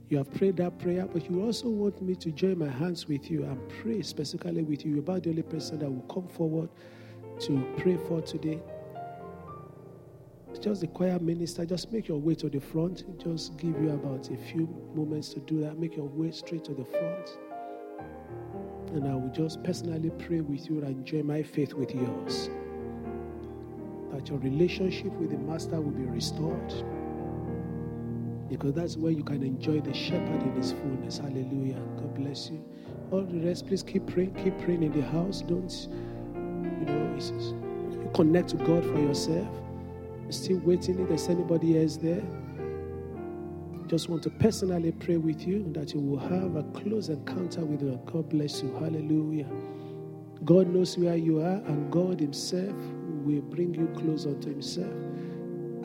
you have prayed that prayer, but you also want me to join my hands with you and pray specifically with you about the only person that will come forward to pray for today just the choir minister, just make your way to the front. Just give you about a few moments to do that. Make your way straight to the front. And I will just personally pray with you and join my faith with yours. That your relationship with the Master will be restored. Because that's where you can enjoy the shepherd in his fullness. Hallelujah. God bless you. All the rest, please keep praying. Keep praying in the house. Don't, you know, connect to God for yourself still waiting if there's anybody else there. Just want to personally pray with you that you will have a close encounter with God. God bless you. Hallelujah. God knows where you are, and God Himself will bring you close unto Himself.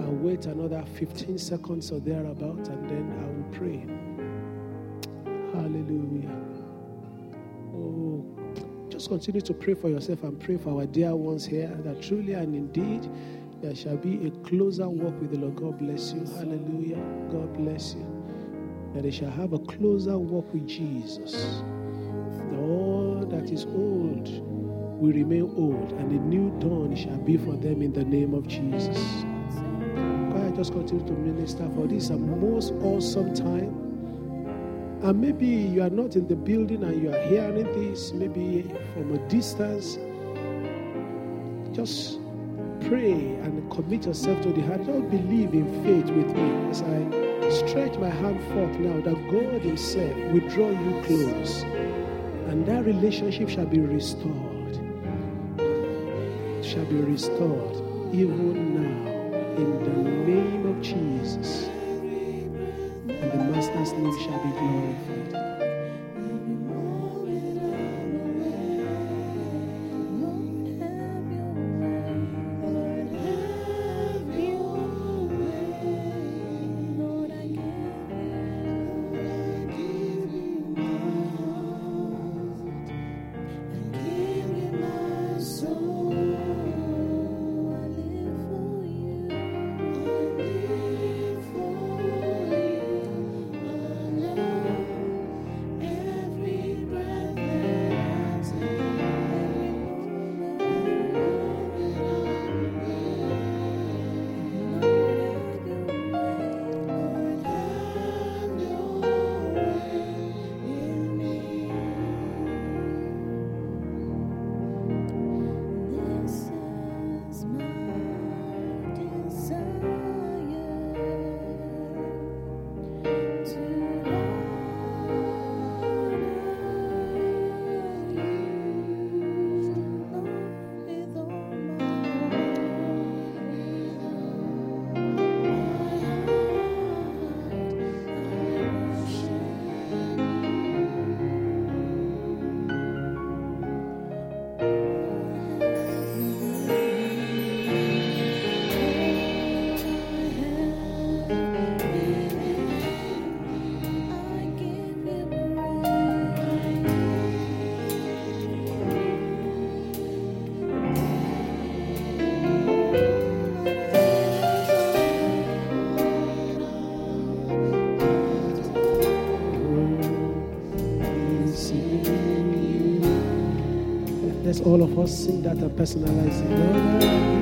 I'll wait another 15 seconds or thereabout, and then I will pray. Hallelujah. Oh, just continue to pray for yourself and pray for our dear ones here that truly and indeed there shall be a closer walk with the Lord. God bless you. Hallelujah. God bless you. That they shall have a closer walk with Jesus. That all that is old will remain old, and a new dawn shall be for them in the name of Jesus. God, I just continue to minister for this a most awesome time. And maybe you are not in the building and you are hearing this, maybe from a distance. Just pray and commit yourself to the hand. Don't believe in faith with me as I stretch my hand forth now that God Himself will draw you close and that relationship shall be restored. Shall be restored even now in the name of Jesus. And the Master's name shall be glorified. Let's all of us sing that and personalize it.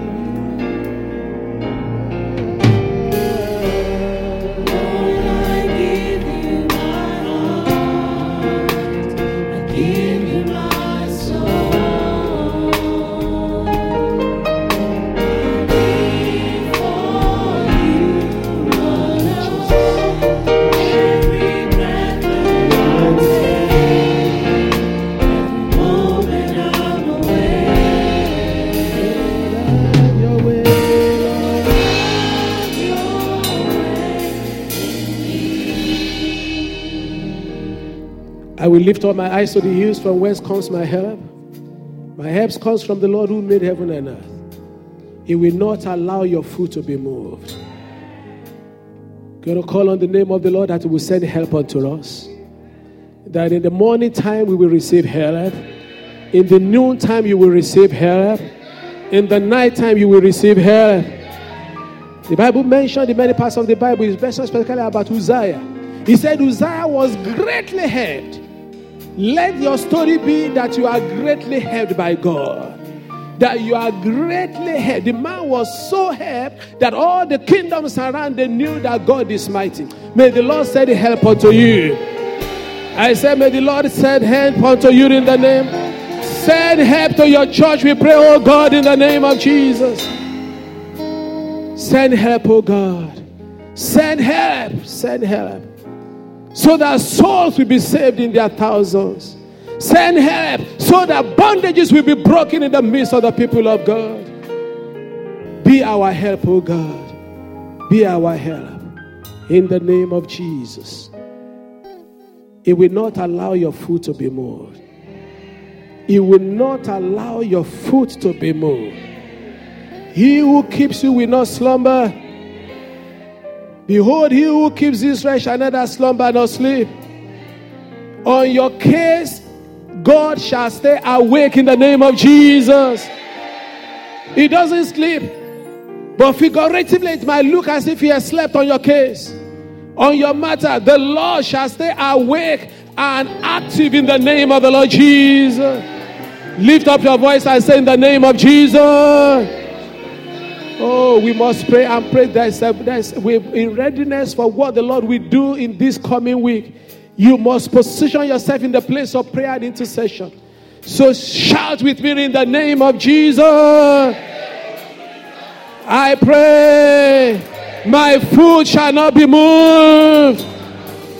Lift up my eyes to the hills from whence comes my help. My help comes from the Lord who made heaven and earth. He will not allow your foot to be moved. Going to call on the name of the Lord that will send help unto us. That in the morning time we will receive help. In the noon time you will receive help. In the night time you will receive help. The Bible mentioned in many parts of the Bible, specifically about Uzziah. He said Uzziah was greatly helped. Let your story be that you are greatly helped by God. That you are greatly helped. The man was so helped that all the kingdoms around they knew that God is mighty. May the Lord send help unto you. I said, May the Lord send help unto you in the name. Send help to your church. We pray, oh God, in the name of Jesus. Send help, oh God. Send help. Send help. So that souls will be saved in their thousands. Send help so that bondages will be broken in the midst of the people of God. Be our help, oh God. Be our help. In the name of Jesus. It will not allow your foot to be moved. It will not allow your foot to be moved. He who keeps you will not slumber. Behold, he who keeps Israel shall neither slumber nor sleep. On your case, God shall stay awake in the name of Jesus. He doesn't sleep. But figuratively, it might look as if he has slept on your case. On your matter, the Lord shall stay awake and active in the name of the Lord Jesus. Lift up your voice and say, In the name of Jesus. Oh, we must pray and pray. There's, we're in readiness for what the Lord will do in this coming week. You must position yourself in the place of prayer and intercession. So shout with me in the name of Jesus. I pray, my foot shall not be moved.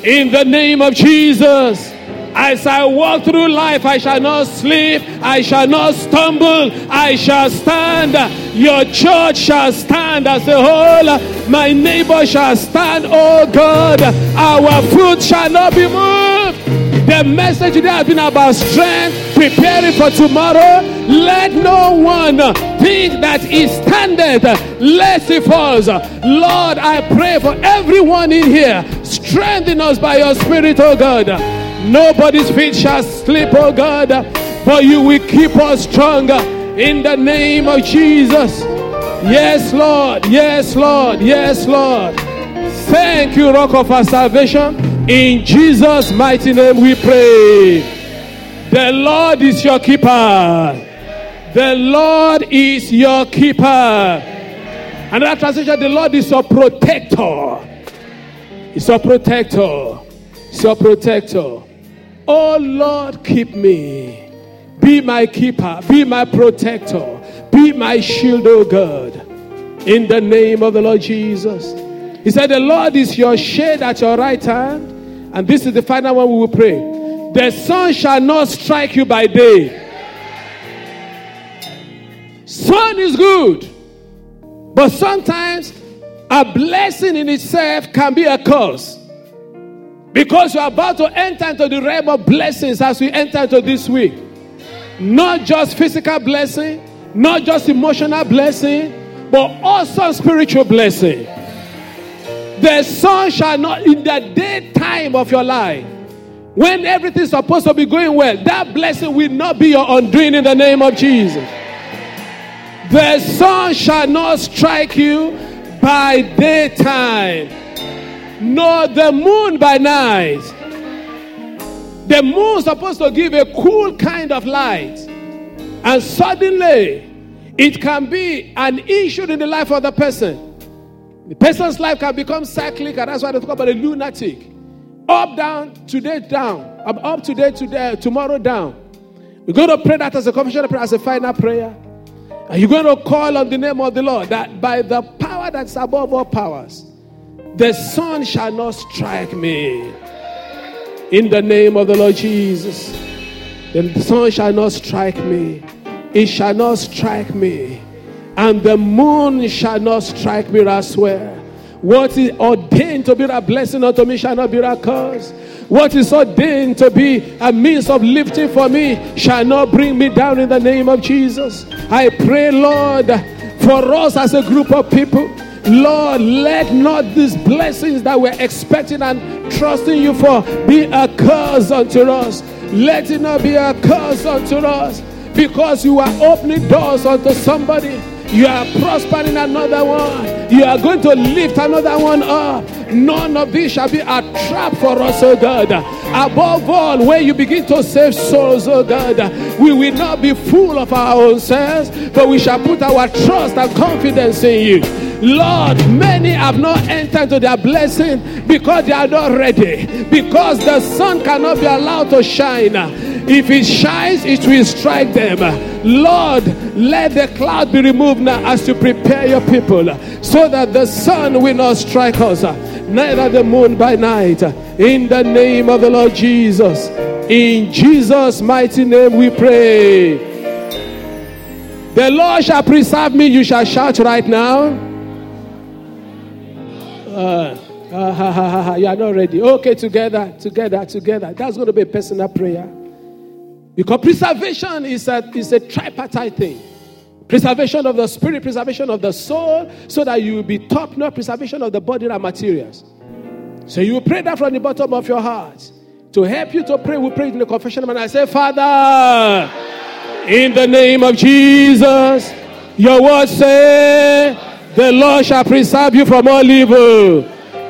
In the name of Jesus. As I walk through life, I shall not sleep, I shall not stumble, I shall stand. Your church shall stand as a whole. My neighbor shall stand, oh God. Our foot shall not be moved. The message today has been about strength, preparing for tomorrow. Let no one think that he standeth lest he falls. Lord, I pray for everyone in here. Strengthen us by your spirit, oh God. Nobody's feet shall slip, oh God, but you will keep us stronger in the name of Jesus. Yes, Lord. Yes, Lord. Yes, Lord. Thank you, Rock of our salvation. In Jesus' mighty name we pray. The Lord is your keeper. The Lord is your keeper. Another translation, the Lord is your protector. He's your protector. He's your protector. Oh Lord, keep me. Be my keeper. Be my protector. Be my shield, oh God. In the name of the Lord Jesus. He said, The Lord is your shade at your right hand. And this is the final one we will pray. The sun shall not strike you by day. Sun is good. But sometimes a blessing in itself can be a curse. Because you're about to enter into the realm of blessings as we enter into this week. Not just physical blessing, not just emotional blessing, but also spiritual blessing. The sun shall not, in the daytime of your life, when everything's supposed to be going well, that blessing will not be your undoing in the name of Jesus. The sun shall not strike you by daytime, nor the moon by night. The moon is supposed to give a cool kind of light. And suddenly, it can be an issue in the life of the person. The person's life can become cyclic, and that's why they talk about a lunatic. Up, down, today, down. I'm Up, today, today, uh, tomorrow, down. We're going to pray that as a confession prayer, as a final prayer. And you're going to call on the name of the Lord that by the power that's above all powers, the sun shall not strike me. In the name of the Lord Jesus, the sun shall not strike me. It shall not strike me and the moon shall not strike me well. What is ordained to be a blessing unto me shall not be a curse. What is ordained to be a means of lifting for me shall not bring me down in the name of Jesus. I pray, Lord, for us as a group of people. Lord, let not these blessings that we're expecting and trusting you for be a curse unto us. Let it not be a curse unto us because you are opening doors unto somebody you are prospering another one. You are going to lift another one up. None of this shall be a trap for us, oh God. Above all, when you begin to save souls, oh God, we will not be full of our own selves, but we shall put our trust and confidence in you. Lord, many have not entered into their blessing because they are not ready, because the sun cannot be allowed to shine. If it shines, it will strike them. Lord, let the cloud be removed now as you prepare your people so that the sun will not strike us, neither the moon by night. In the name of the Lord Jesus. In Jesus' mighty name we pray. The Lord shall preserve me. You shall shout right now. Uh, uh, you are not ready. Okay, together, together, together. That's going to be a personal prayer. Because preservation is a, is a tripartite thing. Preservation of the spirit, preservation of the soul, so that you will be top notch, preservation of the body and materials. So you pray that from the bottom of your heart. To help you to pray, we pray in the confession and I say, Father, in the name of Jesus, your word say, the Lord shall preserve you from all evil.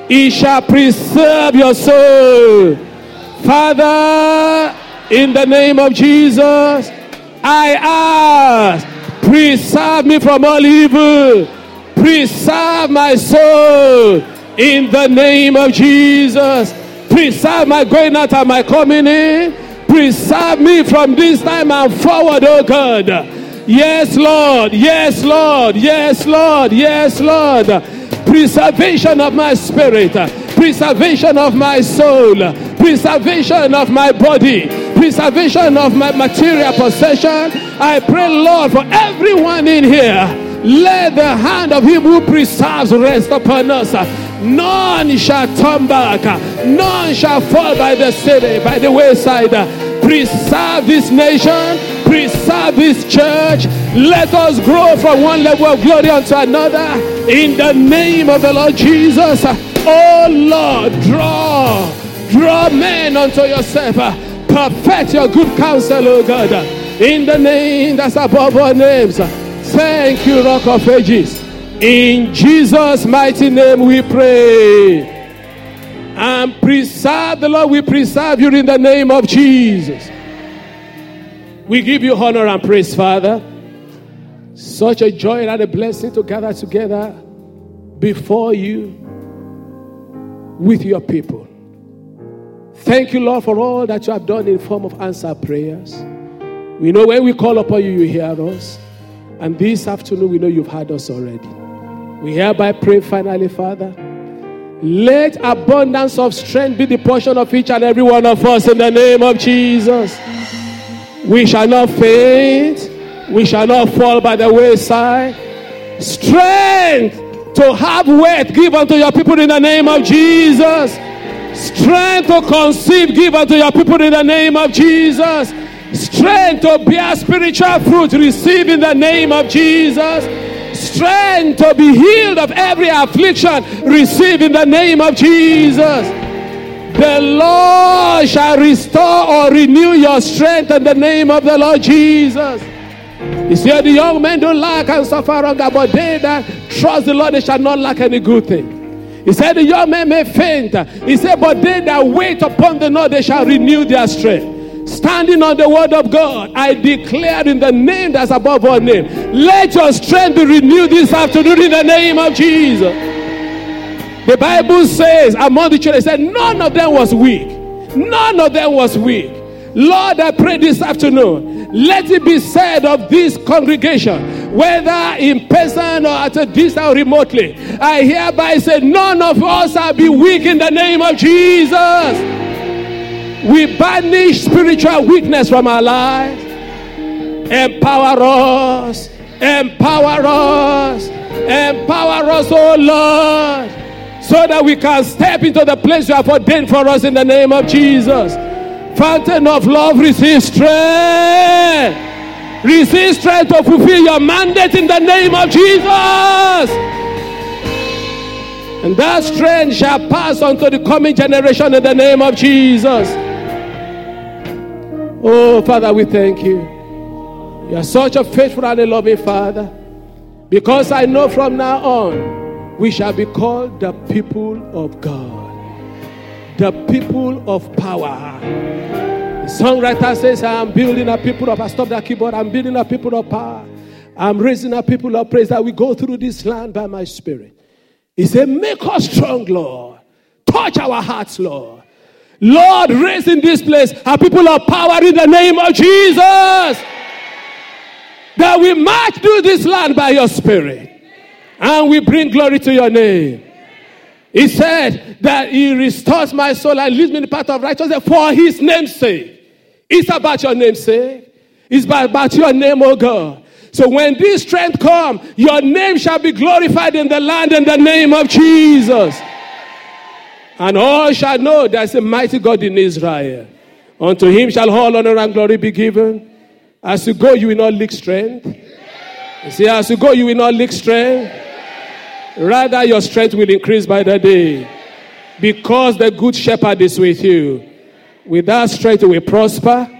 He shall preserve your soul. Father, in the name of Jesus, I ask, preserve me from all evil. Preserve my soul. In the name of Jesus, preserve my going out and my coming in. Preserve me from this time and forward, oh God. Yes, Lord. Yes, Lord. Yes, Lord. Yes, Lord. Preservation of my spirit. Preservation of my soul. Preservation of my body preservation of my material possession. I pray, Lord, for everyone in here. Let the hand of him who preserves rest upon us. None shall turn back. None shall fall by the city, by the wayside. Preserve this nation. Preserve this church. Let us grow from one level of glory unto another. In the name of the Lord Jesus. Oh Lord, draw, draw men unto yourself perfect your good counsel, oh God, in the name that's above all names. Thank you, Rock of Ages. In Jesus' mighty name we pray. And preserve the Lord, we preserve you in the name of Jesus. We give you honor and praise, Father. Such a joy and a blessing to gather together before you with your people. Thank you, Lord, for all that you have done in form of answer prayers. We know when we call upon you, you hear us. And this afternoon, we know you've heard us already. We hereby pray finally, Father. Let abundance of strength be the portion of each and every one of us in the name of Jesus. We shall not faint. We shall not fall by the wayside. Strength to have weight give unto your people in the name of Jesus. Strength to conceive, give unto your people in the name of Jesus. Strength to bear spiritual fruit, receive in the name of Jesus. Strength to be healed of every affliction, receive in the name of Jesus. The Lord shall restore or renew your strength in the name of the Lord Jesus. He said, The young men don't lack and suffer hunger, but they that trust the Lord, they shall not lack any good thing. He said, The young men may faint. He said, But they that wait upon the Lord, they shall renew their strength. Standing on the word of God, I declare in the name that's above all name, let your strength be renewed this afternoon in the name of Jesus. The Bible says among the children, said none of them was weak. None of them was weak. Lord, I pray this afternoon, let it be said of this congregation, whether in person or at a distance or remotely, I hereby say, none of us shall be weak in the name of Jesus. We banish spiritual weakness from our lives. Empower us. Empower us. Empower us, oh Lord, so that we can step into the place you have ordained for us in the name of Jesus. Fountain of love, receive strength. Receive strength to fulfill your mandate in the name of Jesus. And that strength shall pass on to the coming generation in the name of Jesus. Oh, Father, we thank you. You are such a faithful and a loving Father. Because I know from now on, we shall be called the people of God, the people of power. The songwriter says, I am building a people of, I stop that keyboard, I'm building a people of power. I'm raising a people of praise that we go through this land by my spirit. He said, Make us strong, Lord. Touch our hearts, Lord. Lord, raise in this place our people of power in the name of Jesus. That we might do this land by your spirit. And we bring glory to your name. He said that he restores my soul and leads me in the path of righteousness for his name's sake. It's about your name's sake. It's about your name, oh God. So when this strength come, your name shall be glorified in the land in the name of Jesus. And all shall know there's a mighty God in Israel. Unto him shall all honor and glory be given. As you go, you will not lack strength. You see, as you go, you will not lack strength. Rather, your strength will increase by the day. Because the good shepherd is with you. With that strength, you will prosper.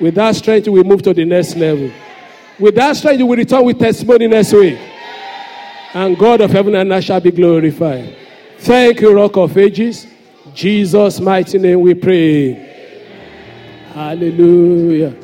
With that strength, you will move to the next level. With that strength, you will return with testimony next week. And God of heaven and earth shall be glorified. Thank you, Rock of Ages. Jesus' mighty name we pray. Hallelujah.